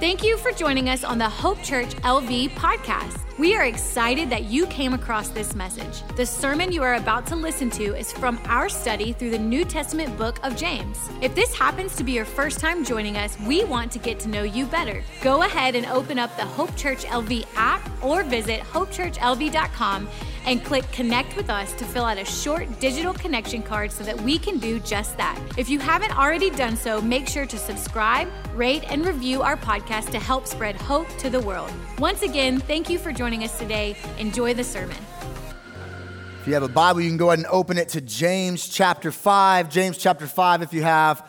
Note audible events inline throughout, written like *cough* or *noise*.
Thank you for joining us on the Hope Church LV podcast. We are excited that you came across this message. The sermon you are about to listen to is from our study through the New Testament book of James. If this happens to be your first time joining us, we want to get to know you better. Go ahead and open up the Hope Church LV app or visit hopechurchlv.com and click Connect with Us to fill out a short digital connection card so that we can do just that. If you haven't already done so, make sure to subscribe, rate, and review our podcast to help spread hope to the world. Once again, thank you for joining us today. Enjoy the sermon. If you have a Bible, you can go ahead and open it to James chapter 5. James chapter 5, if you have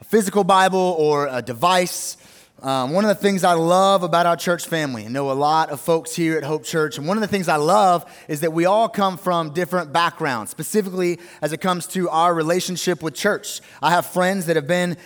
a physical Bible or a device. Um, one of the things I love about our church family, I know a lot of folks here at Hope Church, and one of the things I love is that we all come from different backgrounds, specifically as it comes to our relationship with church. I have friends that have been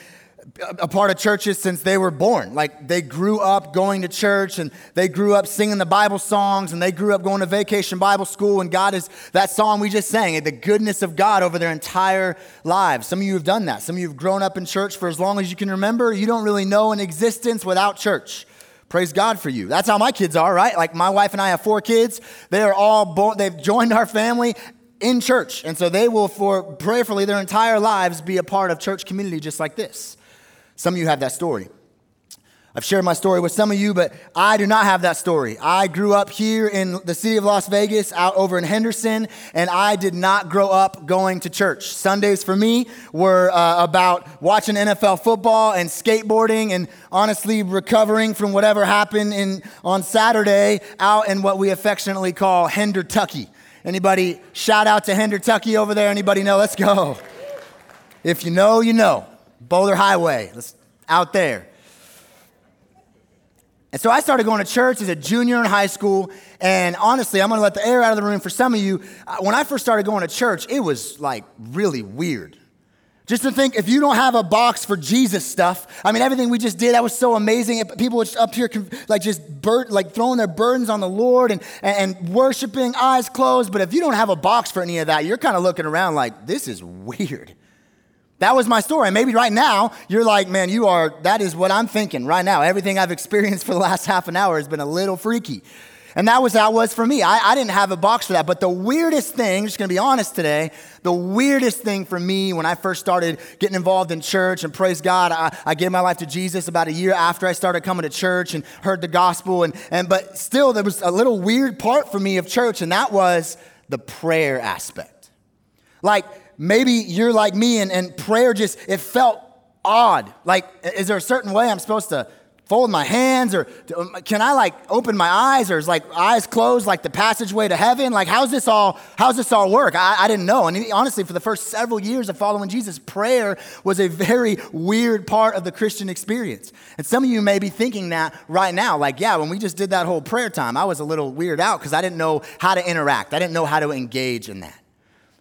a part of churches since they were born. Like they grew up going to church and they grew up singing the Bible songs and they grew up going to vacation Bible school. And God is that song we just sang, the goodness of God over their entire lives. Some of you have done that. Some of you have grown up in church for as long as you can remember. You don't really know an existence without church. Praise God for you. That's how my kids are, right? Like my wife and I have four kids. They are all born, they've joined our family in church. And so they will, for prayerfully, their entire lives be a part of church community just like this. Some of you have that story. I've shared my story with some of you, but I do not have that story. I grew up here in the city of Las Vegas, out over in Henderson, and I did not grow up going to church. Sundays for me were uh, about watching NFL football and skateboarding, and honestly recovering from whatever happened in on Saturday out in what we affectionately call Hendertucky. Anybody shout out to Hendertucky over there? Anybody know? Let's go. If you know, you know. Boulder Highway, out there. And so I started going to church as a junior in high school. And honestly, I'm going to let the air out of the room for some of you. Uh, when I first started going to church, it was like really weird. Just to think, if you don't have a box for Jesus stuff, I mean, everything we just did, that was so amazing. People were up here, like, just bur- like throwing their burdens on the Lord and, and worshiping, eyes closed. But if you don't have a box for any of that, you're kind of looking around like, this is weird. That was my story. And maybe right now you're like, man, you are, that is what I'm thinking right now. Everything I've experienced for the last *laughs* half an hour has been a little freaky. And that was it was for me. I, I didn't have a box for that. But the weirdest thing, just gonna be honest today, the weirdest thing for me when I first started getting involved in church, and praise God, I, I gave my life to Jesus about a year after I started coming to church and heard the gospel. And, and but still there was a little weird part for me of church, and that was the prayer aspect. Like maybe you're like me and, and prayer just, it felt odd. Like, is there a certain way I'm supposed to fold my hands or um, can I like open my eyes or is like eyes closed like the passageway to heaven? Like, how's this all, how's this all work? I, I didn't know. And honestly, for the first several years of following Jesus, prayer was a very weird part of the Christian experience. And some of you may be thinking that right now, like, yeah, when we just did that whole prayer time, I was a little weird out because I didn't know how to interact. I didn't know how to engage in that.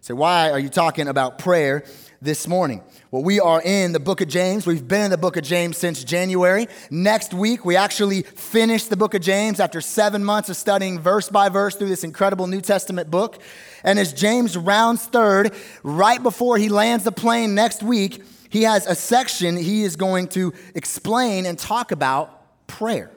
So, why are you talking about prayer this morning? Well, we are in the book of James. We've been in the book of James since January. Next week, we actually finish the book of James after seven months of studying verse by verse through this incredible New Testament book. And as James rounds third, right before he lands the plane next week, he has a section he is going to explain and talk about prayer.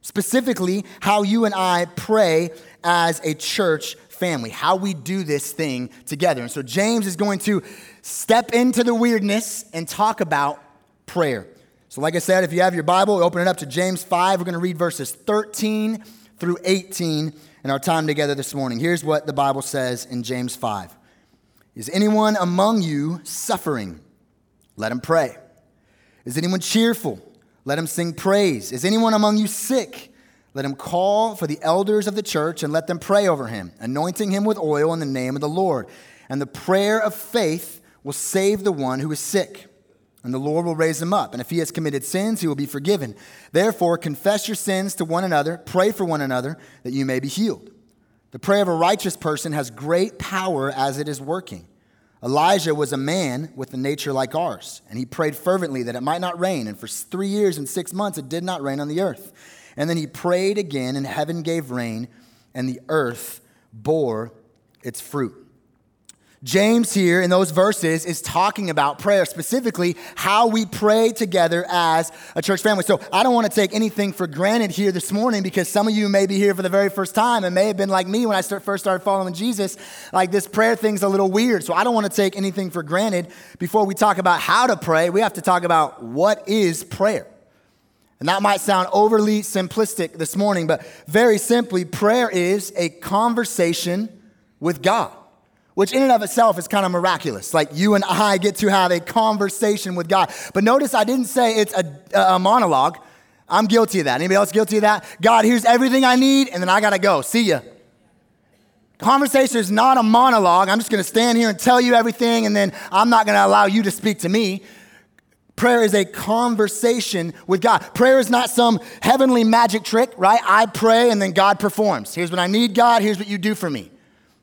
Specifically, how you and I pray as a church family, how we do this thing together. And so James is going to step into the weirdness and talk about prayer. So, like I said, if you have your Bible, open it up to James 5. We're going to read verses 13 through 18 in our time together this morning. Here's what the Bible says in James 5 Is anyone among you suffering? Let him pray. Is anyone cheerful? Let him sing praise. Is anyone among you sick? Let him call for the elders of the church and let them pray over him, anointing him with oil in the name of the Lord. And the prayer of faith will save the one who is sick, and the Lord will raise him up. And if he has committed sins, he will be forgiven. Therefore, confess your sins to one another, pray for one another, that you may be healed. The prayer of a righteous person has great power as it is working. Elijah was a man with a nature like ours, and he prayed fervently that it might not rain, and for three years and six months it did not rain on the earth. And then he prayed again, and heaven gave rain, and the earth bore its fruit. James here in those verses is talking about prayer, specifically how we pray together as a church family. So I don't want to take anything for granted here this morning because some of you may be here for the very first time and may have been like me when I start, first started following Jesus. Like this prayer thing's a little weird. So I don't want to take anything for granted. Before we talk about how to pray, we have to talk about what is prayer. And that might sound overly simplistic this morning, but very simply, prayer is a conversation with God which in and of itself is kind of miraculous. Like you and I get to have a conversation with God. But notice I didn't say it's a, a monologue. I'm guilty of that. Anybody else guilty of that? God, here's everything I need, and then I gotta go. See ya. Conversation is not a monologue. I'm just gonna stand here and tell you everything, and then I'm not gonna allow you to speak to me. Prayer is a conversation with God. Prayer is not some heavenly magic trick, right? I pray and then God performs. Here's what I need, God. Here's what you do for me.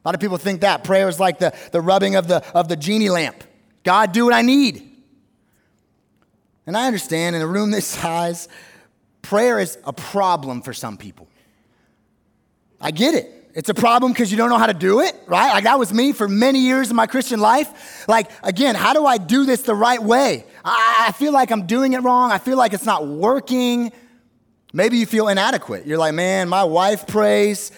A lot of people think that prayer is like the, the rubbing of the, of the genie lamp. God, do what I need. And I understand in a room this *laughs* size, prayer is a problem for some people. I get it. It's a problem because you don't know how to do it, right? Like that was me for many years in my Christian life. Like, again, how do I do this the right way? I, feel like I'm doing it wrong. I feel like it's not working. Maybe you feel inadequate. You're like, man, my wife prays.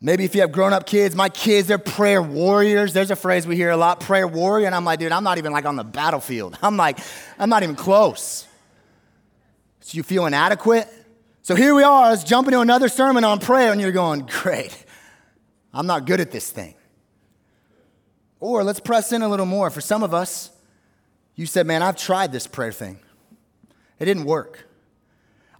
Maybe if you have grown up kids, my kids, they're prayer warriors. There's a phrase we hear a lot, prayer warrior. And I'm like, dude, I'm not even like on the battlefield. *laughs* I'm like, I'm not even close. So you feel inadequate? So here we are, let's jump into another sermon on prayer, and you're going, great, I'm not good at this thing. Or let's press in a little more. For some of us, you said, man, I've tried this prayer thing, it didn't work.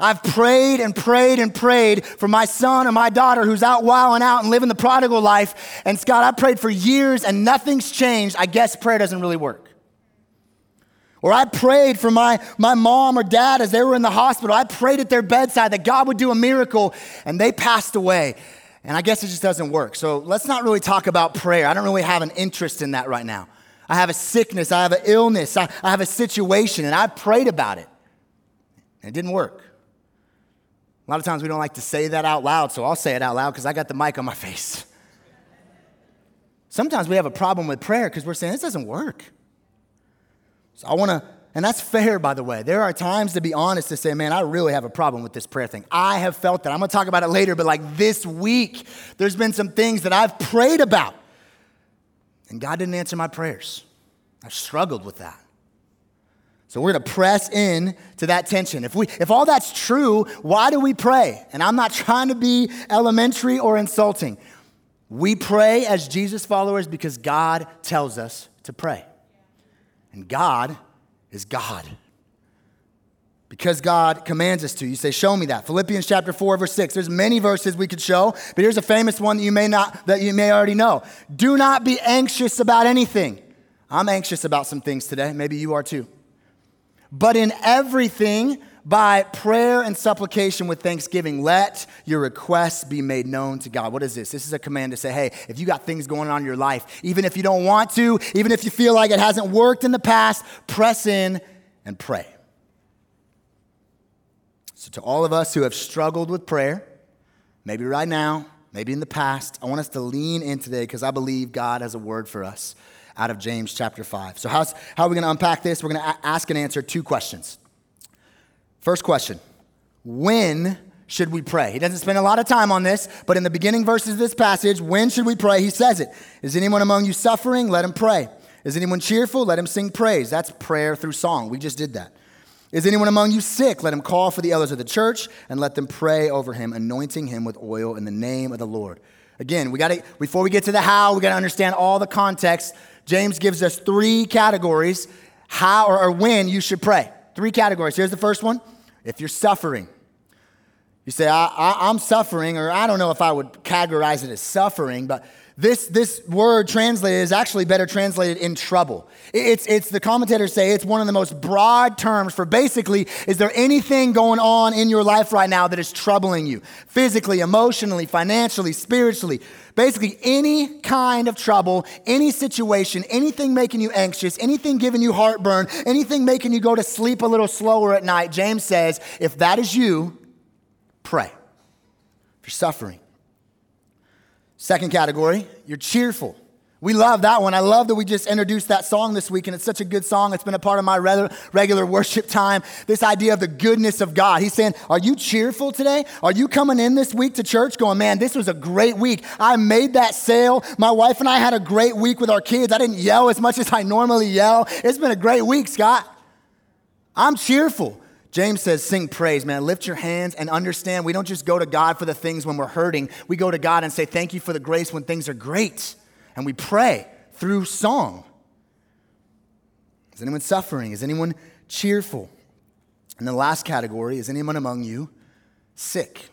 I've prayed and prayed and prayed for my son and my daughter who's out wilding out and living the prodigal life. And Scott, I prayed for years and nothing's changed. I guess prayer doesn't really work. Or I prayed for my, my mom or dad as they were in the hospital. I prayed at their bedside that God would do a miracle and they passed away. And I guess it just doesn't work. So let's not really talk about prayer. I don't really have an interest in that right now. I have a sickness, I have an illness, I, I have a situation, and I prayed about it. And it didn't work. A lot of times we don't like to say that out loud, so I'll say it out loud because I got the mic on my face. Sometimes we have a problem with prayer because we're saying this doesn't work. So I want to, and that's fair, by the way. There are times to be honest to say, man, I really have a problem with this prayer thing. I have felt that. I'm going to talk about it later, but like this week, there's been some things that I've prayed about, and God didn't answer my prayers. I've struggled with that. So we're going to press in to that tension. If we if all that's true, why do we pray? And I'm not *laughs* trying to be elementary or insulting. We pray as Jesus followers because God tells us to pray. And God is God. Because God commands us to. You say, show me that. Philippians chapter 4, verse 6. There's many verses we could show, but here's a famous one that you may not that you may already know. Do not be anxious about anything. I'm anxious about some things today. Maybe you are too but in everything by prayer and supplication with thanksgiving, let your requests be made known to God. What is this? This is a command to say, hey, if you got things going on in your life, even if you don't want to, even if you feel like it hasn't worked in the past, press in and pray. So, to all of us who have struggled with prayer, maybe right now, maybe in the past, I want us to lean in today because I believe God has a word for us out of James chapter 5. So, how's, how are we going to unpack this? We're going to ask and answer two questions. First question When should we pray? He doesn't spend a lot of time on this, but in the beginning verses of this passage, when should we pray? He says it. Is anyone among you suffering? Let him pray. Is anyone cheerful? Let him sing praise. That's prayer through song. We just did that. Is anyone among you sick? Let him call for the elders of the church and let them pray over him, anointing him with oil in the name of the Lord. Again, we got to before we get to the how, we got to understand all the context James gives us three categories how or, or when you should pray. Three categories. Here's the first one if you're suffering. You say, I, am suffering, or I don't know if I would categorize it as suffering, but this, this word translated is actually better translated in trouble. It's, it's the commentators say it's one of the most broad terms for basically, is there anything going on in your life right now that is troubling you? Physically, emotionally, financially, spiritually. Basically, any kind of trouble, any situation, anything making you anxious, anything giving you heartburn, anything making you go to sleep a little slower at night. James says, if that is you, pray. If you're suffering, Second category, you're cheerful. We love that one. I love that we just introduced that song this week, and it's such a good song. It's been a part of my regular worship time. This idea of the goodness of God. He's saying, Are you cheerful today? Are you coming in this week to church going, Man, this was a great week. I made that sale. My wife and I had a great week with our kids. I didn't yell as much as I normally yell. It's been a great week, Scott. I'm cheerful. James says, sing praise, man. Lift your hands and understand we don't just go to God for the things when we're hurting. We go to God and say, Thank you for the grace when things are great and we pray through song. Is anyone suffering? Is anyone cheerful? And the last category is anyone among you sick?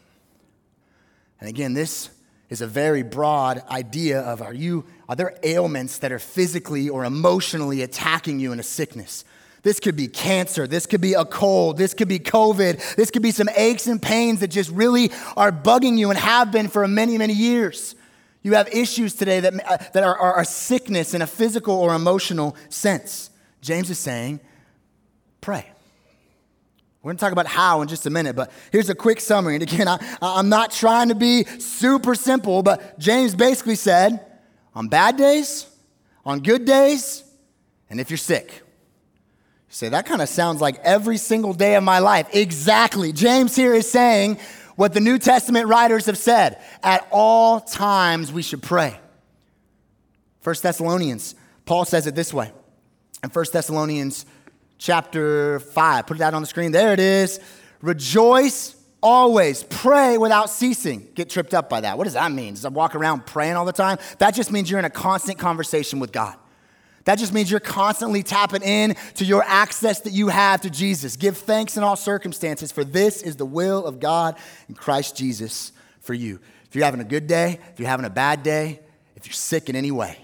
And again, this is a very broad idea of are you are there ailments that are physically or emotionally attacking you in a sickness? This could be cancer. This could be a cold. This could be COVID. This could be some aches and pains that just really are bugging you and have been for many, many years. You have issues today that, uh, that are, are, are sickness in a physical or emotional sense. James is saying, pray. We're going to talk about how in just a minute, but here's a quick summary. And again, I, I'm not trying to be super simple, but James basically said on bad days, on good days, and if you're sick. You say, that kind of sounds like every single day of my life. Exactly. James here is saying what the New Testament writers have said. At all times, we should pray. 1 Thessalonians, Paul says it this way. In 1 Thessalonians chapter 5, put it out on the screen. There it is. Rejoice always, pray without ceasing. Get tripped up by that. What does that mean? Does I walk around praying all the time? That just means you're in a constant conversation with God. That just means you're constantly tapping in to your access that you have to Jesus. Give thanks in all circumstances, for this is the will of God in Christ Jesus for you. If you're having a good day, if you're having a bad day, if you're sick in any way,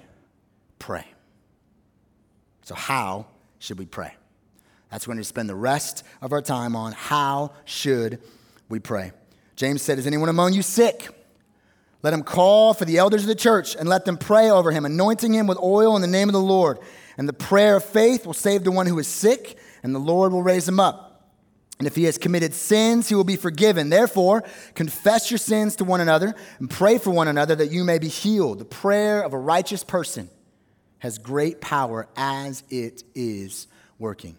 pray. So, how should we pray? That's going to spend the rest of our time on. How should we pray? James said, Is anyone among you sick? Let him call for the elders of the church and let them pray over him, anointing him with oil in the name of the Lord. And the prayer of faith will save the one who is sick, and the Lord will raise him up. And if he has committed sins, he will be forgiven. Therefore, confess your sins to one another and pray for one another that you may be healed. The prayer of a righteous person has great power as it is working.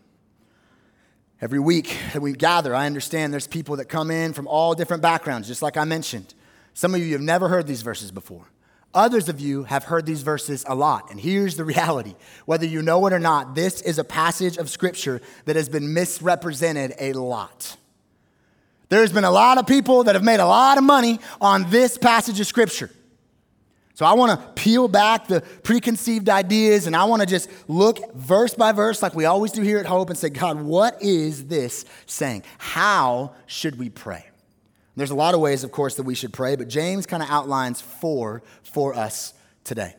Every week that we gather, I understand there's people that come in from all different backgrounds, just like I mentioned. Some of you have never heard these verses before. Others of you have heard these verses a lot. And here's the *laughs* reality whether you know it or not, this is a passage of scripture that has been misrepresented a lot. There's been a lot of people that have made a lot of money on this passage of scripture. So I want to peel back the preconceived ideas and I want to just look verse by verse, like we always do here at Hope, and say, God, what is this saying? How should we pray? There's a lot of ways, of course, that we should pray, but James kind of outlines four for us today.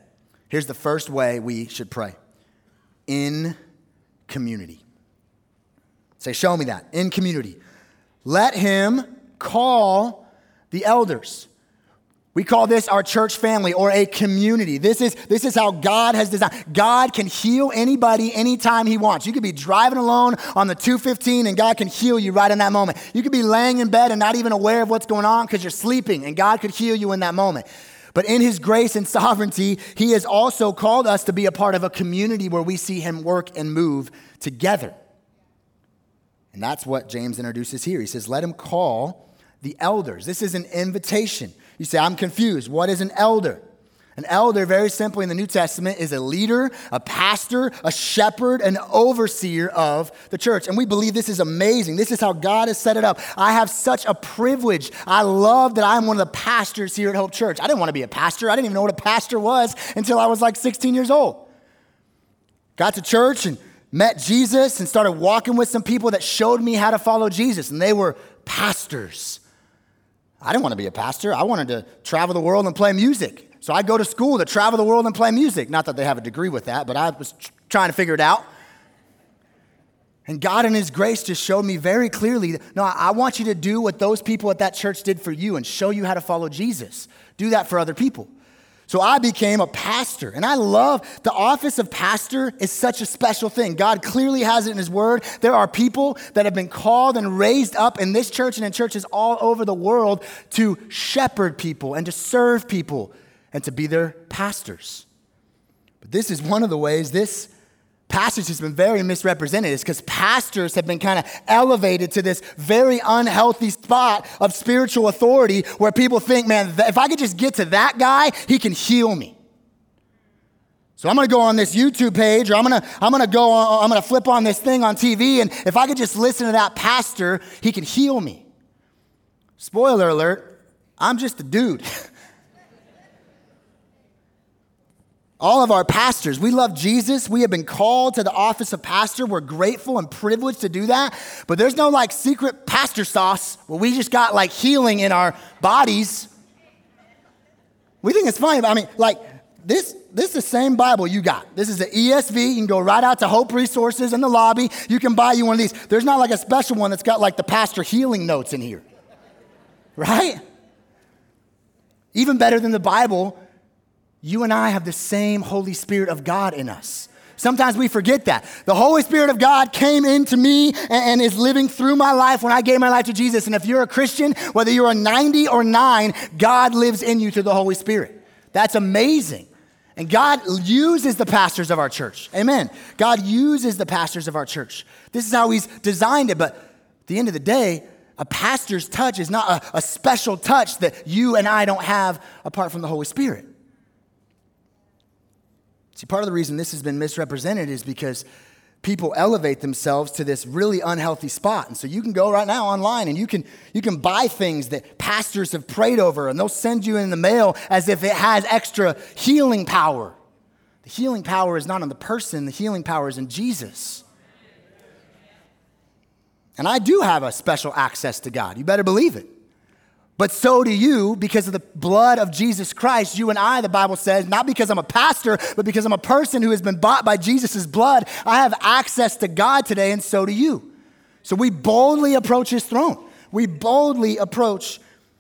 Here's the first way we should pray in community. Say, show me that. In community. Let him call the elders. We call this our church family or a community. This is, this is how God has designed. God can heal anybody anytime He wants. You could be driving alone on the 215 and God can heal you right in that moment. You could be laying in bed and not even aware of what's going on because you're sleeping and God could heal you in that moment. But in His grace and *laughs* sovereignty, He has also called us to be a part of a community where we see Him work and move together. And that's what James introduces here. He says, Let Him call the elders. This is an invitation. You say, I'm confused. What is an elder? An elder, very simply in the New Testament, is a leader, a pastor, a shepherd, an overseer of the church. And we believe this is amazing. This is how God has set it up. I have such a privilege. I love that I'm one of the pastors here at Hope Church. I didn't want to be a pastor, I didn't even know what a pastor was until I was like 16 years old. Got to church and met Jesus and started walking with some people that showed me how to follow Jesus, and they were pastors. I didn't want to be a pastor. I wanted to travel the world and play music. So I go to school to travel the world and play music. Not that they have a degree with that, but I was trying to figure it out. And God, in His grace, just showed me very clearly no, I want you to do what those people at that church did for you and show you how to follow Jesus. Do that for other people. So I became a pastor. And I love the office of pastor is such a special thing. God clearly has it in his word. There are people that have been called and raised up in this church and in churches all over the world to shepherd people and to serve people and to be their pastors. But this is one of the ways this passage has been very misrepresented is because pastors have been kind of elevated to this very unhealthy spot of spiritual authority where people think, man, if I could just get to that guy, he can heal me. So I'm gonna go on this YouTube page or I'm gonna, I'm gonna go on, I'm gonna flip on this thing on TV, and if I could just listen to that pastor, he can heal me. Spoiler alert, I'm just a dude. *laughs* All of our pastors, we love Jesus. We have been called to the office of pastor. We're grateful and privileged to do that. But there's no like secret pastor sauce where we just got like healing in our bodies. We think it's funny. I mean, like this, this is the same Bible you got. This is the ESV. You can go right out to Hope Resources in the lobby. You can buy you one of these. There's not like a special one that's got like the pastor healing notes in here. Right? Even better than the Bible you and I have the same Holy Spirit of God in us. Sometimes we forget that. The Holy Spirit of God came into me and, is living through my life when I gave my life to Jesus. And if you're a Christian, whether you're a 90 or 9, God lives in you through the Holy Spirit. That's amazing. And God uses the pastors of our church. Amen. God uses the pastors of our church. This is how He's designed it. But at the end of the day, a pastor's touch is not a, a special touch that you and I don't have apart from the Holy Spirit. See, part of the reason this has been misrepresented is because people elevate themselves to this really unhealthy spot. And so you can go right now online and you can you can buy things that pastors have prayed over and they'll send you in the mail as if it has extra healing power. The healing power is not in the person, the healing power is in Jesus. And I do have a special access to God. You better believe it. But so do you because of the blood of Jesus Christ. You and I, the Bible says, not because I'm a pastor, but because I'm a person who has been bought by Jesus' blood. I have access to God today, and so do you. So we boldly approach his throne. We boldly approach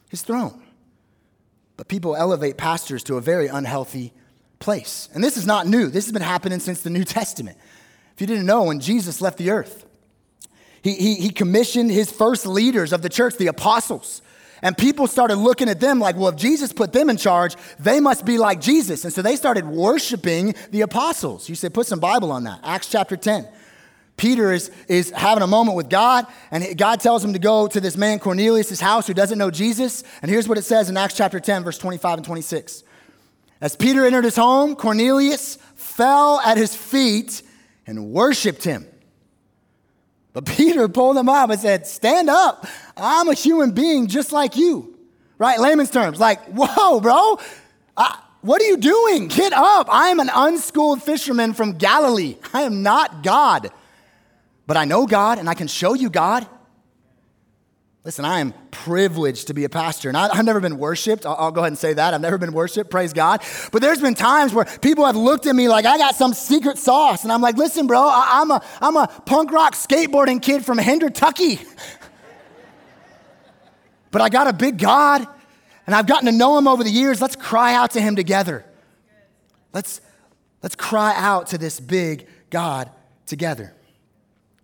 his throne. But people elevate pastors to a very unhealthy place. And this is not new, this has been happening since the New Testament. If you didn't know, when Jesus left the earth, he, he, he commissioned his first leaders of the church, the apostles. And people started looking at them like, well, if Jesus put them in charge, they must be like Jesus. And so they started worshiping the apostles. You said, put some Bible on that. Acts chapter 10. Peter is, is having a moment with God, and God tells him to go to this man Cornelius' house who doesn't know Jesus. And here's what it says in Acts chapter 10, verse 25 and 26. As Peter entered his home, Cornelius fell at his feet and worshiped him. But *laughs* Peter pulled him up and said, Stand up. I'm a human being just like you. Right? Layman's terms. Like, whoa, bro. Uh, what are you doing? Get up. I am an unschooled fisherman from Galilee. I am not God. But I know God and I can show you God. Listen, I am privileged to be a pastor, and I, have never been worshiped. I'll, I'll, go ahead and say that. I've never been worshiped, praise God. But there's been times where people have looked at me like I got some secret sauce, and I'm like, listen, bro, I, am a, I'm a punk rock skateboarding kid from Tucky. *laughs* but I got a big God, and I've gotten to know him over the years. Let's cry out to him together. Let's, let's cry out to this big God together.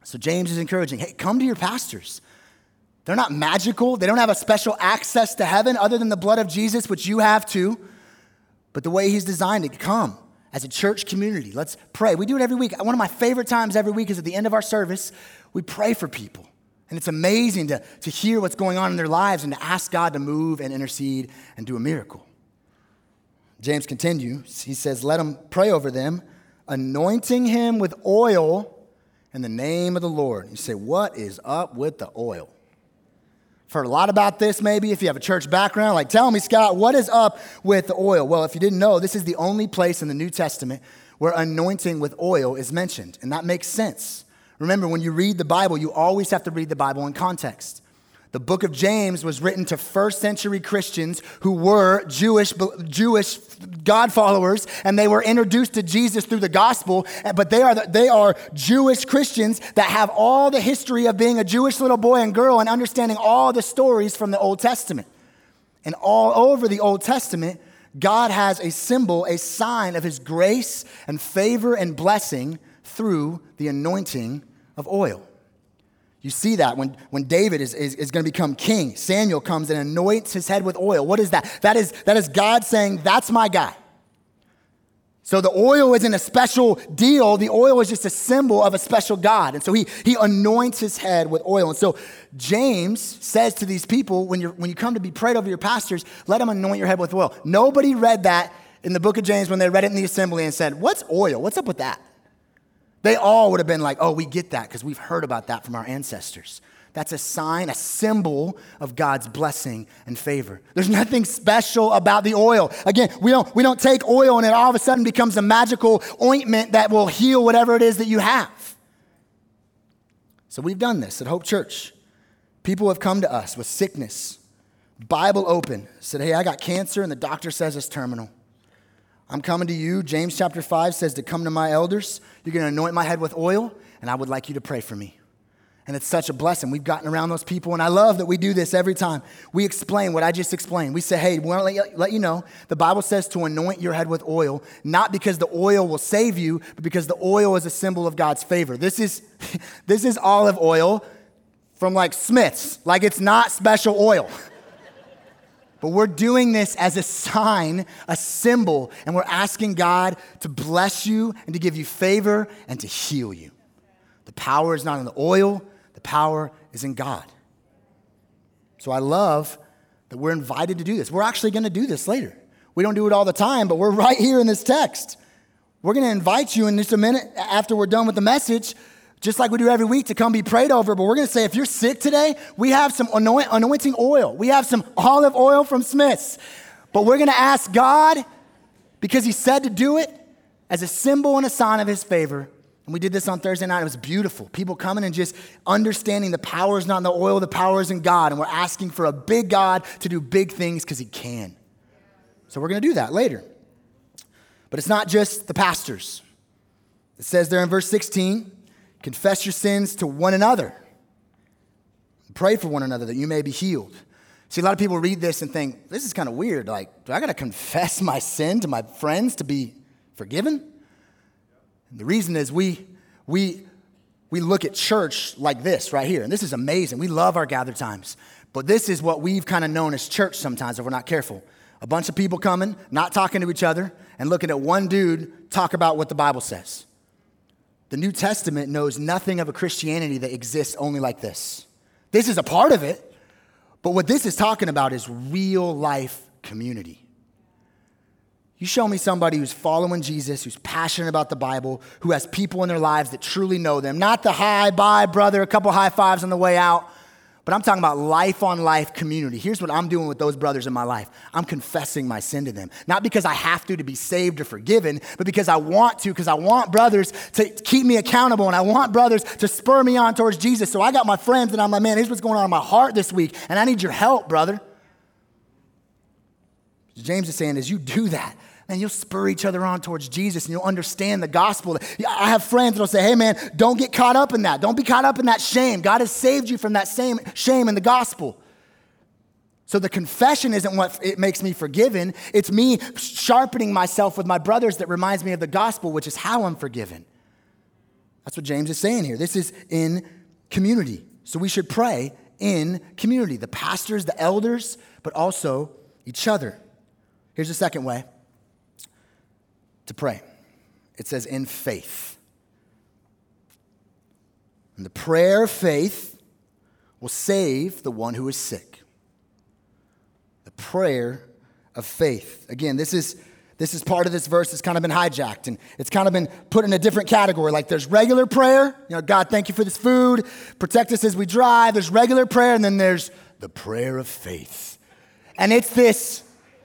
So James is encouraging hey, come to your pastors. They're not magical. They don't have a special access to heaven other than the blood of Jesus, which you have too. But the way He's designed it, come as a church community. Let's pray. We do it every week. One of my favorite times every week is at the end of our service, we pray for people. And it's amazing to, to hear what's going on in their lives and to ask God to move and intercede and do a miracle. James continues. He says, Let him pray over them, anointing him with oil in the name of the Lord. You say, What is up with the oil? Heard a lot about this, maybe. If you have a church background, like, tell me, Scott, what is up with the oil? Well, if you didn't know, this is the only place in the New Testament where anointing with oil is mentioned. And that makes sense. Remember, when you read the Bible, you always have to read the Bible in context. The book of James was written to first century Christians who were Jewish, Jewish God followers, and they were introduced to Jesus through the gospel. Eh, but they are, they are Jewish Christians that have all the history of being a Jewish little boy and girl and understanding all the stories from the Old Testament. And all over the Old Testament, God has a symbol, a sign of his grace and favor and blessing through the anointing of oil. You see that when, when David is, is, is going to become king, Samuel comes and anoints his head with oil. What is that? That is, that is God saying, That's my guy. So the oil isn't a special deal. The oil is just a symbol of a special God. And so he, he anoints his head with oil. And so James says to these people, when, you're, when you come to be prayed over your pastors, let them anoint your head with oil. Nobody read that in the book of James when they read it in the assembly and said, What's oil? What's up with that? They all would have been like, Oh, we get that because we've heard about that from our ancestors. That's a sign, a symbol of God's blessing and favor. There's nothing special about the oil. Again, we don't, we don't take oil and it all of a sudden becomes a magical ointment that will heal whatever it is that you have. So we've done this at Hope Church. People have come to us with sickness, Bible open, said, Hey, I got cancer, and the doctor says it's terminal. I'm coming to you. James chapter 5 says to come to my elders. You're going to anoint my head with oil, and I would like you to pray for me. And it's such a blessing. We've gotten around those people, and I love that we do this every time. We explain what I just explained. We say, hey, we want to let you, know the Bible says to anoint your head with oil, not because the oil will save you, but because the oil is a symbol of God's favor. This is, *laughs* this is olive oil from like Smith's, like it's not special oil. *laughs* But we're doing this as a sign, a symbol, and we're asking God to bless you and to give you favor and to heal you. The power is not in the oil, the power is in God. So I love that we're invited to do this. We're actually going to do this later. We don't do it all the time, but we're *laughs* right here in this text. We're going to invite you in just a minute after we're done with the message just like we do every week, to come be prayed over. But we're going to say, if you're sick today, we have some anoint, anointing oil. We have some olive oil from Smith's. But we're going to ask God, because He said to do it, as a symbol and a sign of His favor. And we did this on Thursday night. It was beautiful. People coming and just understanding the power is not in the oil, the power is in God. And we're asking for a big God to do big things because He can. So we're going to do that later. But it's not just the pastors. It says there in verse 16, Confess your sins to one another. Pray for one another that you may be healed. See, a lot of people read this and think, this is kind of weird. Like, do I got to *laughs* confess my sin to my friends to be forgiven? And the reason is we, we, we look at church like this right here. And this is amazing. We love our gather times. But this is what we've kind of known as church sometimes if we're not careful. A bunch of people coming, not talking to each other, and looking at one dude talk about what the Bible says. The New Testament knows nothing of a Christianity that exists only like this. This is a part of it, but what this is talking about is real life community. You show me somebody who's following Jesus, who's passionate about the Bible, who has people in their lives that truly know them. Not the high bye brother, a couple high fives on the way out, but I'm talking about life on life community. Here's what I'm doing with those brothers in my life I'm confessing my sin to them. Not because I have to to be saved or forgiven, but because I want to, because I want brothers to keep me accountable and I want brothers to spur me on towards Jesus. So I got my friends and I'm like, man, here's what's going on in my heart this week, and I need your help, brother. James is saying, as you do that, and you'll spur each other on towards Jesus and you'll understand the gospel. I have friends that'll say, hey man, don't get caught up in that. Don't be caught up in that shame. God has saved you from that same shame in the gospel. So the confession isn't what it makes me forgiven. It's me sharpening myself with my brothers that reminds me of the gospel, which is how I'm forgiven. That's what James is saying here. This is in community. So we should pray in community, the pastors, the elders, but also each other. Here's the second way to pray. It says, in faith. And the prayer of faith will save the one who is sick. The prayer of faith. Again, this is this is part of this verse that's kind of been hijacked and it's kind of been put in a different category. Like there's regular prayer, you know, God, thank you for this food, protect us as we drive. There's regular prayer, and then there's the prayer of faith. And it's this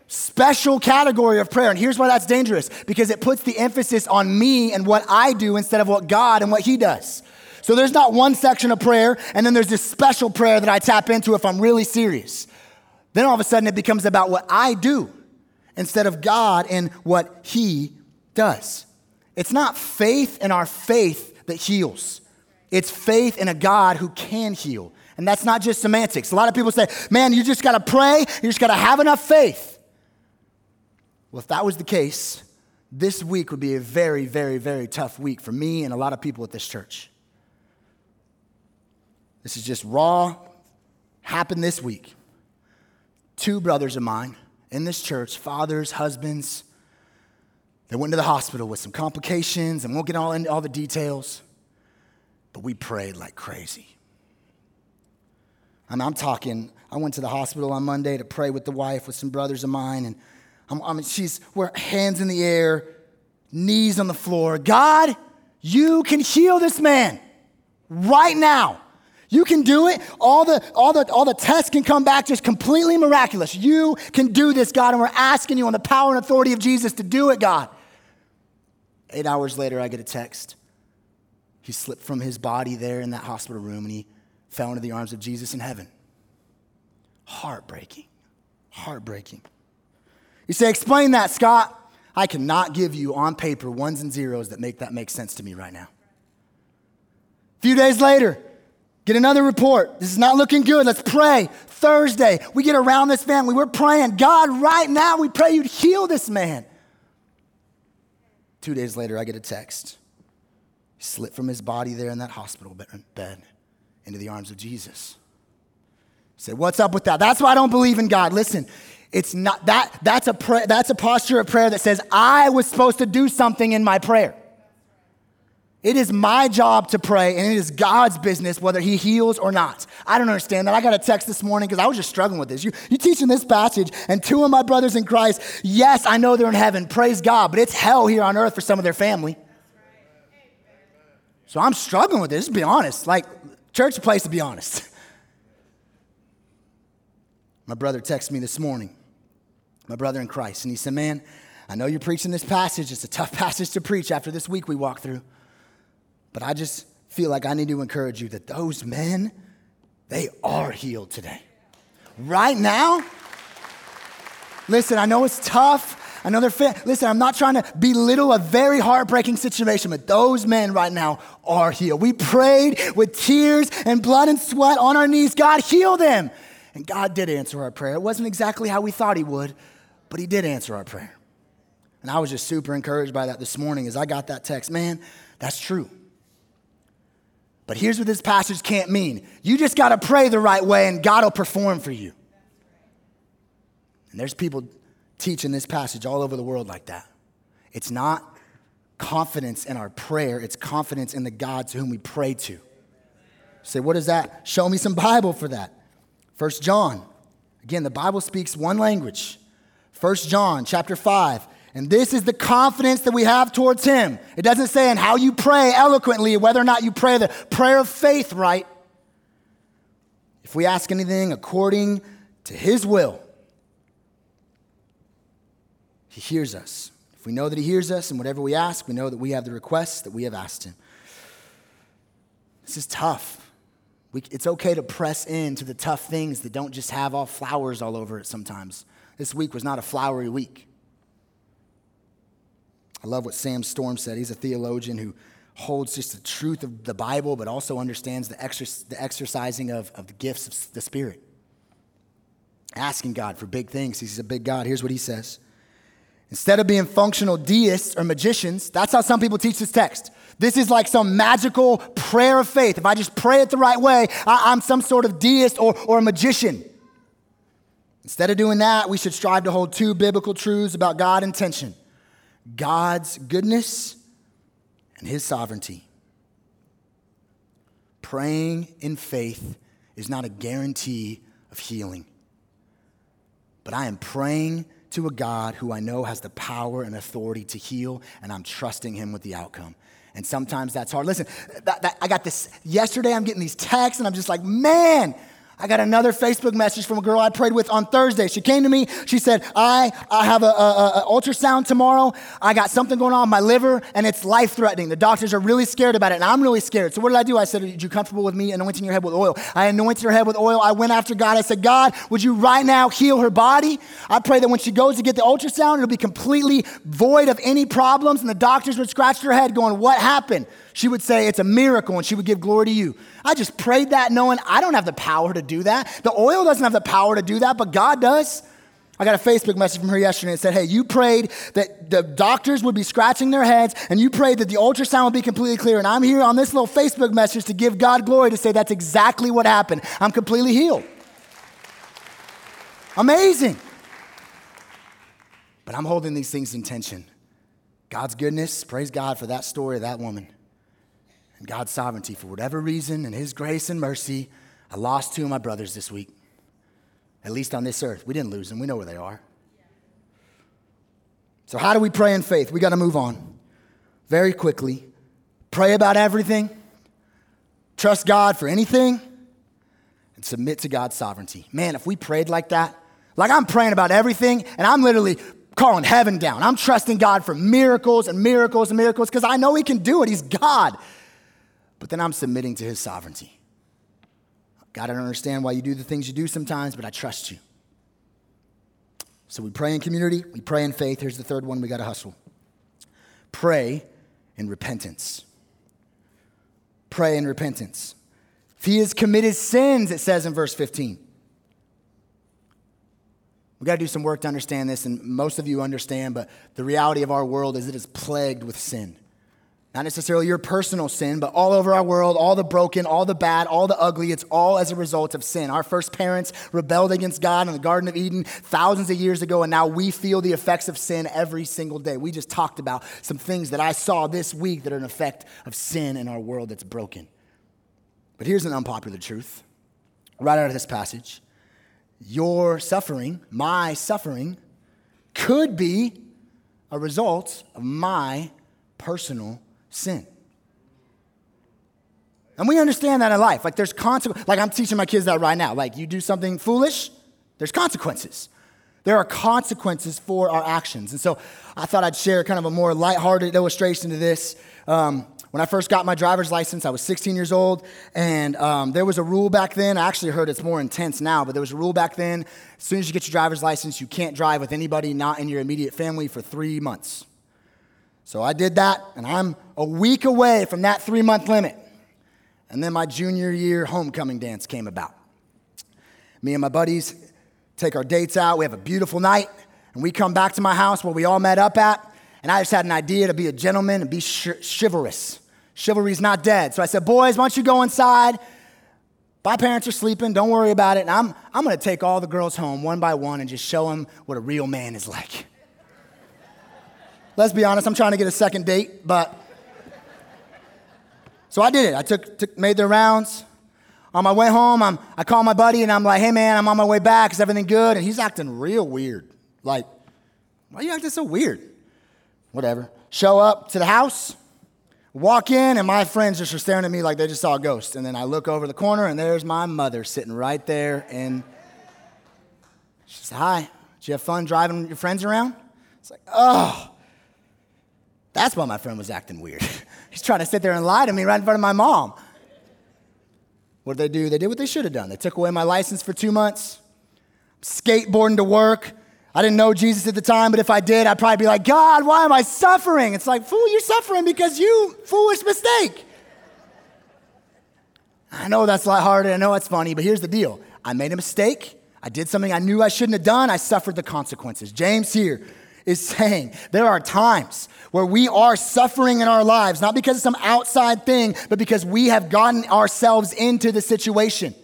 special category of prayer. And here's why that's dangerous because it puts the emphasis on me and what I do instead of what God and what He does. So there's not one section of prayer, and then there's this special prayer that I tap into if I'm really serious. Then all of a sudden it becomes about what I do instead of God and what He does. It's not faith in our faith that heals, it's faith in a God who can heal. And that's not just semantics. A lot of people say, man, you just gotta pray, you just gotta have enough faith. Well, if that was the case, this week would be a very, very, very tough week for me and a lot of people at this church. This is just raw, happened this week. Two brothers of mine in this church, fathers, husbands, They went to the hospital with some complications, and we'll get all into all the details. But we prayed like crazy. I'm talking, I went to the hospital on Monday to pray with the wife, with some brothers of mine, and I mean, she's, we're hands in the air, knees on the floor. God, you can heal this man right now. You can do it. All the, all, the, all the tests can come back just completely miraculous. You can do this, God, and we're asking you on the power and authority of Jesus to do it, God. Eight hours later, I get a text. He slipped from his body there in that hospital room and he fell into the arms of Jesus in heaven. Heartbreaking. Heartbreaking. You say, explain that, Scott. I cannot give you on paper ones and zeros that make that make sense to me right now. A few days later, get another report. This is not looking good. Let's pray. Thursday, we get around this family. We're praying. God, right now, we pray you'd heal this man. Two days later, I get a text. He slipped from his body there in that hospital bed into the arms of Jesus. say, what's up with that? That's why I don't believe in God. Listen, it's not that that's a prayer, that's a posture of prayer that says, I was supposed to do something in my prayer. It is my job to pray, and it is God's business whether He heals or not. I don't understand that. I got a text this morning because I was just struggling with this. You, you teaching this passage, and two of my brothers in Christ, yes, I know they're in heaven, praise God, but it's hell here on earth for some of their family. So I'm struggling with this, to be honest. Like, church is a place to be honest. *laughs* My brother texted me this morning, my brother in Christ, and he said, Man, I know you're preaching this passage. It's a tough *laughs* passage to preach after this week we walked through. But I just feel like I need to encourage you that those men, they are healed today. Right now, listen, I know it's tough. I know they're fit. Listen, I'm not trying to belittle a very heartbreaking situation, but those men right now are healed. We prayed with tears and blood and sweat on our knees. God, heal them. And God did answer our prayer. It wasn't exactly how we thought He would, but He did answer our prayer. And I was just super encouraged by that this morning as I got that text. Man, that's true. But here's what this passage can't mean you just got to pray the right way, and God will perform for you. And there's people teaching this passage all over the world like that. It's not confidence in our prayer, it's confidence in the God to whom we pray to. Say, what is that? Show me some Bible for that. First John. Again, the Bible speaks one language. First John chapter 5. And this is the confidence that we have towards him. It doesn't say in how you pray eloquently, whether or not you pray the prayer of faith right. If we ask anything according to his will, he hears us. If we know that he hears us and whatever we ask, we know that we have the requests that we have asked him. This is tough. We, it's okay to press into the tough things that don't just have all flowers all over it sometimes. This week was not a flowery week. I love what Sam Storms said. He's a theologian who holds just the truth of the Bible, but also understands the, the exercising of, of the gifts of the Spirit. Asking God for big things. He's a big God. Here's what he says Instead of being functional deists or magicians, that's how some people teach this text. This is like some magical prayer of faith. If I just pray it the right way, I, am some sort of deist or, or a magician. Instead of doing that, we should strive to hold two biblical truths about God intention God's goodness and his sovereignty. Praying in faith is not a guarantee of healing, but I am praying to a God who I know has the power and authority to heal, and I'm trusting him with the outcome. And sometimes that's hard. Listen, that, that, I got this yesterday, I'm getting these texts, and I'm just like, man, I got another Facebook message from a girl I prayed with on Thursday. She came to me. She said, I, I have a, a, a ultrasound tomorrow. I got something going on my liver and it's life threatening. The doctors are really scared about it and I'm really scared. So what did I do? I said, Are you comfortable with me anointing your head with oil? I anointed her head with oil. I went after God. I said, God, would you right now heal her body? I pray that when she goes to get the ultrasound, it'll be completely void of any problems and the doctors would scratch their head going, What happened? She would say, It's a miracle, and she would give glory to you. I just prayed that knowing I don't have the power to do that. The oil doesn't have the power to do that, but God does. I got a Facebook message from her yesterday and said, Hey, you prayed that the doctors would be scratching their heads and you prayed that the ultrasound would be completely clear. And I'm here on this little Facebook message to give God glory to say that's exactly what happened. I'm completely healed. Amazing. But I'm holding these things in tension God's goodness, praise God for that story of that woman. And God's sovereignty, for whatever reason, and His grace and mercy, I lost two of my brothers this week, at least on this earth. We didn't lose them, we know where they are. So, how do we pray in faith? We got to move on very quickly. Pray about everything, trust God for anything, and submit to God's sovereignty. Man, if we prayed like that, like I'm praying about everything, and I'm literally calling heaven down. I'm trusting God for miracles and miracles and miracles because I know He can do it. He's God. But then I'm submitting to His sovereignty. God, I don't understand why you do the things you do sometimes, but I trust you. So we pray in community, we pray in faith. Here's the third one we got to hustle pray in repentance. Pray in repentance. If he has committed sins, it says in verse 15. We got to do some work to understand this, and most of you understand, but the reality of our world is it is plagued with sin. Not necessarily your personal sin, but all over our world, all the broken, all the bad, all the ugly, it's all as a result of sin. Our first parents rebelled against God in the Garden of Eden thousands of years ago, and now we feel the effects of sin every single day. We just talked about some things that I saw this week that are an effect of sin in our world that's broken. But here's an unpopular truth right out of this passage your suffering, my suffering, could be a result of my personal sin. And we understand that in life. Like there's consequences. Like I'm teaching my kids that right now. Like you do something foolish, there's consequences. There are consequences for our actions. And so I thought I'd share kind of a more lighthearted illustration to this. Um, when I first got my driver's license, I was 16 years old, and um, there was a rule back then. I actually heard it's more intense now, but there was a rule back then. As soon as you get your driver's license, you can't drive with anybody not in your immediate family for three months. So I did that, and I'm a week away from that three month limit. And then my junior year homecoming dance came about. Me and my buddies take our dates out. We have a beautiful night, and we come back to my house where we all met up at. And I just had an idea to be a gentleman and be sh- chivalrous. Chivalry's not dead. So I said, Boys, why don't you go inside? My parents are sleeping. Don't worry about it. And I'm, I'm to take all the girls home one by one and just show them what a real man is like. Let's be honest, I'm trying to get a second date, but. So I did it. I took, took made the rounds. On my way home, I'm, I call my buddy and I'm like, hey man, I'm on my way back. Is everything good? And he's acting real weird. Like, why are you acting so weird? Whatever. Show up to the house, walk in, and my friends just are staring at me like they just saw a ghost. And then I look over the corner and there's my mother sitting right there. And she says, hi, did you have fun driving your friends around? It's like, oh. That's why my friend was acting weird. *laughs* He's trying to sit there and lie to me right in front of my mom. What did they do? They did what they should have done. They took away my license for two months, skateboarding to work. I didn't know Jesus at the time, but if I did, I'd probably be like, God, why am I suffering? It's like, fool, you're suffering because you, foolish mistake. I know that's a lot harder. I know it's funny, but here's the deal I made a mistake. I did something I knew I shouldn't have done. I suffered the consequences. James here is saying there are times where we are suffering in our lives, not because of some outside thing, but because we have gotten ourselves into the situation.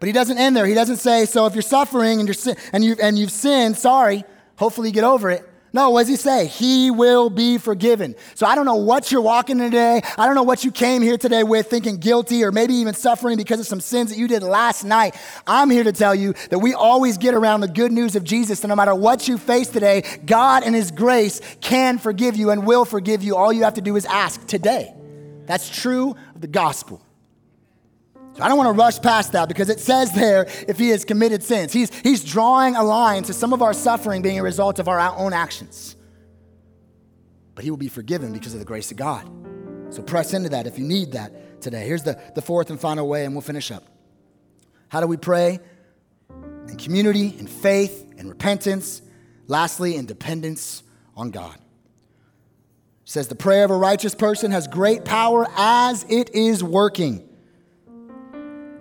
But he doesn't end there. He doesn't say, so if you're suffering and, you're, and, you've, and you've sinned, sorry, hopefully you get over it. No, what does he say? He will be forgiven. So I don't know what you're walking in today. I don't know what you came here today with thinking guilty or maybe even suffering because of some sins that you did last night. I'm here to tell you that we always get around the good news of Jesus. And no matter what you face today, God and His grace can forgive you and will forgive you. All you have to do is ask today. That's true of the gospel. So I don't want to rush past that because it says there if he has committed sins. He's, he's drawing a line to some of our suffering being a result of our own actions. But he will be forgiven because of the grace of God. So press into that if you need that today. Here's the, the fourth and final way, and we'll finish up. How do we pray? In community, in faith, in repentance. Lastly, in dependence on God. It says the prayer of a righteous person has great power as it is working.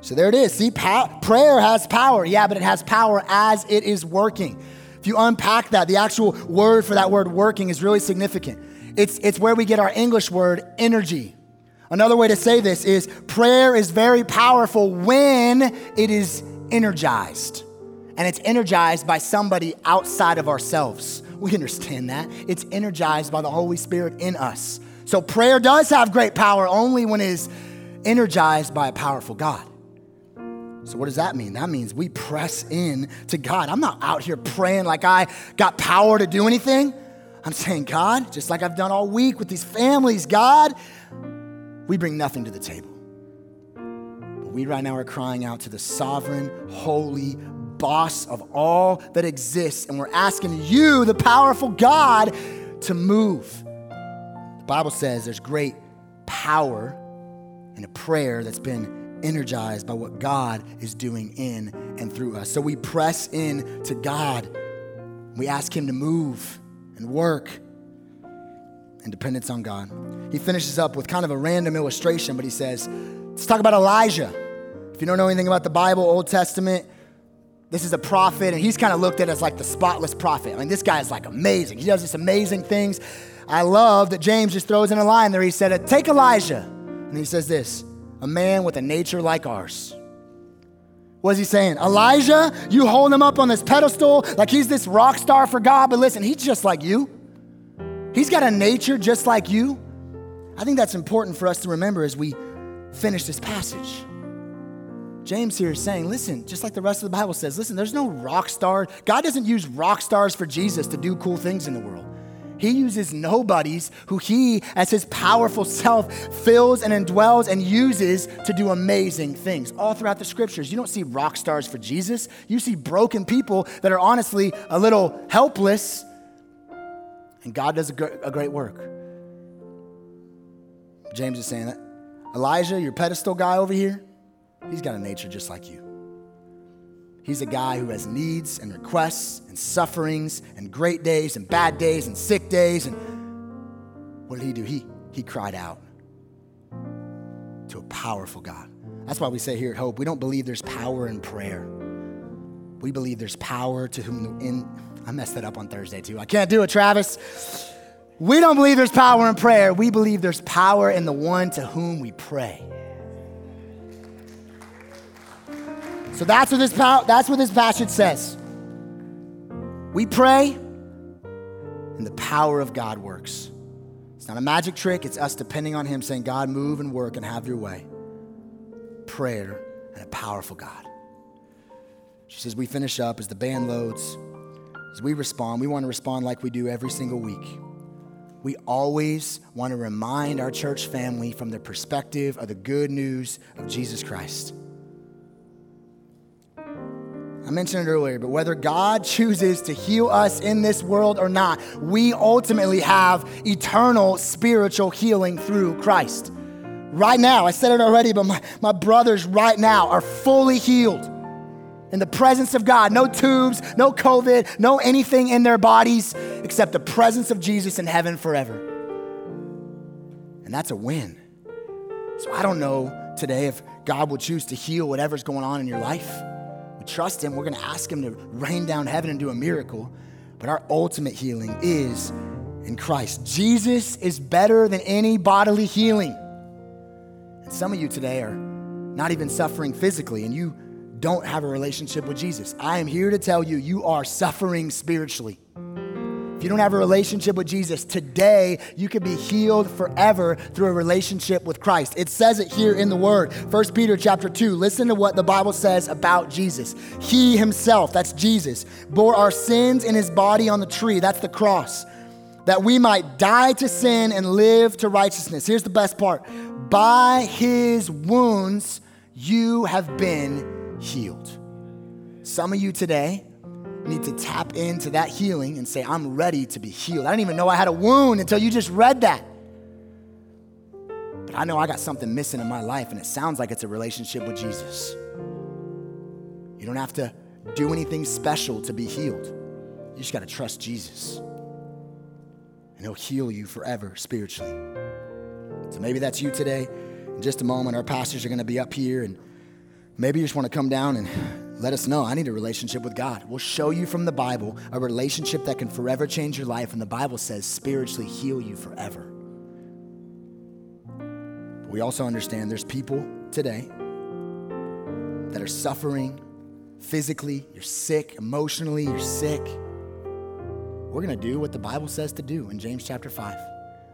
So there it is. See, pow- prayer has power. Yeah, but it has power as it is working. If you unpack that, the actual word for that word working is really significant. It's, it's where we get our English word energy. Another way to say this is prayer is very powerful when it is energized. And it's energized by somebody outside of ourselves. We understand that. It's energized by the Holy Spirit in us. So prayer does have great power only when it is energized by a powerful God. So, what does that mean? That means we press in to God. I'm not out here praying like I got power to do anything. I'm saying, God, just like I've done all week with these families, God, we bring nothing to the table. But we right now are crying out to the sovereign, holy, boss of all that exists, and we're asking you, the powerful God, to move. The Bible says there's great power in a prayer that's been energized by what God is doing in and through us. So we press in to God. We ask Him to move and work and dependence on God. He finishes up with kind of a random illustration, but he says, Let's talk about Elijah. If you don't know anything about the Bible, Old Testament, this is a prophet, and he's kind of looked at as like the spotless prophet. I mean, this guy is like amazing. He does this amazing things. I love that James just throws in a line there. He said, Take Elijah. And he says this a man with a nature like ours. What is he saying? Elijah, you hold him up on this pedestal like he's this rock star for God, but listen, he's just like you. He's got a nature just like you. I think that's important for us to remember as we finish this passage. James here is saying, listen, just like the rest of the Bible says, listen, there's no rock star. God doesn't use rock stars for Jesus to do cool things in the world. He uses nobodies who he, as his powerful self, fills and indwells and uses to do amazing things. All throughout the scriptures, you don't see rock stars for Jesus. You see broken people that are honestly a little helpless, and God does a, great work. James is saying that. Elijah, your pedestal guy over here, he's got a nature just like you. He's a guy who has needs and requests and sufferings and great days and bad days and sick days. And what did he do? He, he cried out to a powerful God. That's why we say here at Hope, we don't believe there's power in prayer. We believe there's power to whom in I messed that up on Thursday too. I can't do it, Travis. We don't believe there's power in prayer. We believe there's power in the one to whom we pray. So that's what this, that's what this passage says. We pray, and the power of God works. It's not a magic trick, it's us depending on Him saying, God, move and work and have your way. Prayer and a powerful God. She says, We finish up as the band loads, as we respond, we want to respond like we do every single week. We always want to remind our church family from the perspective of the good news of Jesus Christ. I mentioned it earlier, but whether God chooses to heal us in this world or not, we ultimately have eternal spiritual healing through Christ. Right now, I said it already, but my, my brothers right now are fully healed in the presence of God. No tubes, no COVID, no anything in their bodies except the presence of Jesus in heaven forever. And that's a win. So I don't know today if God will choose to heal whatever's going on in your life we trust Him, we're going to ask Him to rain down heaven and do a miracle. But our ultimate healing is in Christ. Jesus is better than any bodily healing. And some of you today are not even suffering physically, and you don't have a relationship with Jesus. I am here to tell you, you are suffering spiritually. If you don't have a relationship with Jesus, today you can be healed forever through a relationship with Christ. It says it here in the word. 1 Peter chapter 2. Listen to what the Bible says about Jesus. He himself, that's Jesus, bore our sins in his body on the tree. That's the cross. That we might die to sin and live to righteousness. Here's the best part. By his wounds you have been healed. Some of you today need to tap into that healing and say, I'm ready to be healed. I didn't even know I had a wound until you just read that. But I know I got something missing in my life, and it sounds like it's a relationship with Jesus. You don't have to do anything special to be healed, you just got to trust Jesus. And He'll heal you forever spiritually. So maybe that's you today. In just a moment, our pastors are going to be up here, and maybe you just want to come down and let us know. I need a relationship with God. We'll show you from the Bible a relationship that can forever change your life, and the Bible says spiritually heal you forever. But we also understand there's people today that are suffering physically, you're sick, emotionally, you're sick. we're going to do what the Bible says to do in James chapter 5.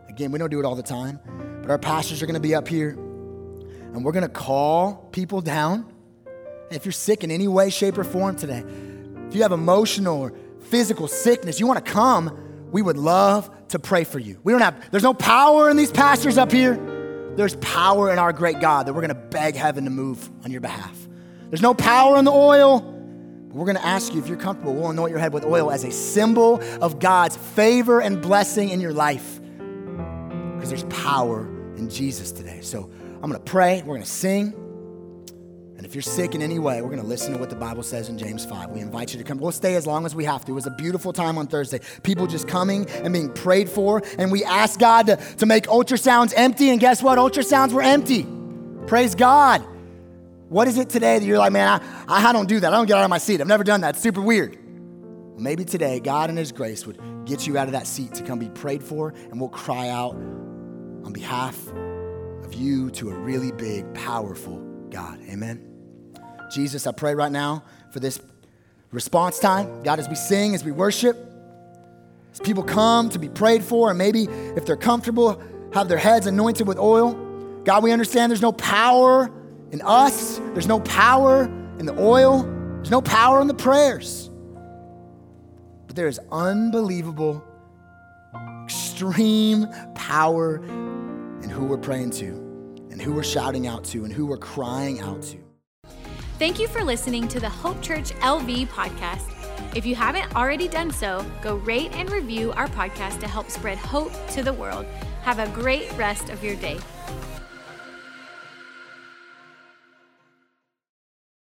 Again, we don't do it all the time, but our pastors are going to be up here and we're going to call people down. If you're sick in any way, shape, or form today, if you have emotional or physical sickness, you want to come, we would love to pray for you. We don't have, there's no power in these pastors up here. There's power in our great God that we're going to beg heaven to move on your behalf. There's no power in the oil. But we're going to ask you if you're comfortable, we'll anoint your head with oil as a symbol of God's favor and blessing in your life. Because there's power in Jesus today. So I'm going to pray, we're going to sing. And if you're sick in any way, we're going to listen to what the Bible says in James 5. We invite you to come. We'll stay as long as we have to. It was a beautiful time on Thursday. People just coming and being prayed for. And we asked God to, to make ultrasounds empty. And guess what? Ultrasounds were empty. Praise God. What is it today that you're like, man, I, I don't do that. I don't get out of my seat. I've never done that. It's super weird. Maybe today, God in His grace would get you out of that seat to come be prayed for. And we'll cry out on behalf of you to a really big, powerful God. Amen. Jesus, I pray right now for this response time. God, as we sing, as we worship, as people come to be prayed for, and maybe if they're comfortable, have their heads anointed with oil. God, we understand there's no power in us, there's no power in the oil, there's no power in the prayers. But there is unbelievable, extreme power in who we're praying to, and who we're shouting out to, and who we're crying out to. Thank you for listening to the Hope Church LV podcast. If you haven't already done so, go rate and review our podcast to help spread hope to the world. Have a great rest of your day.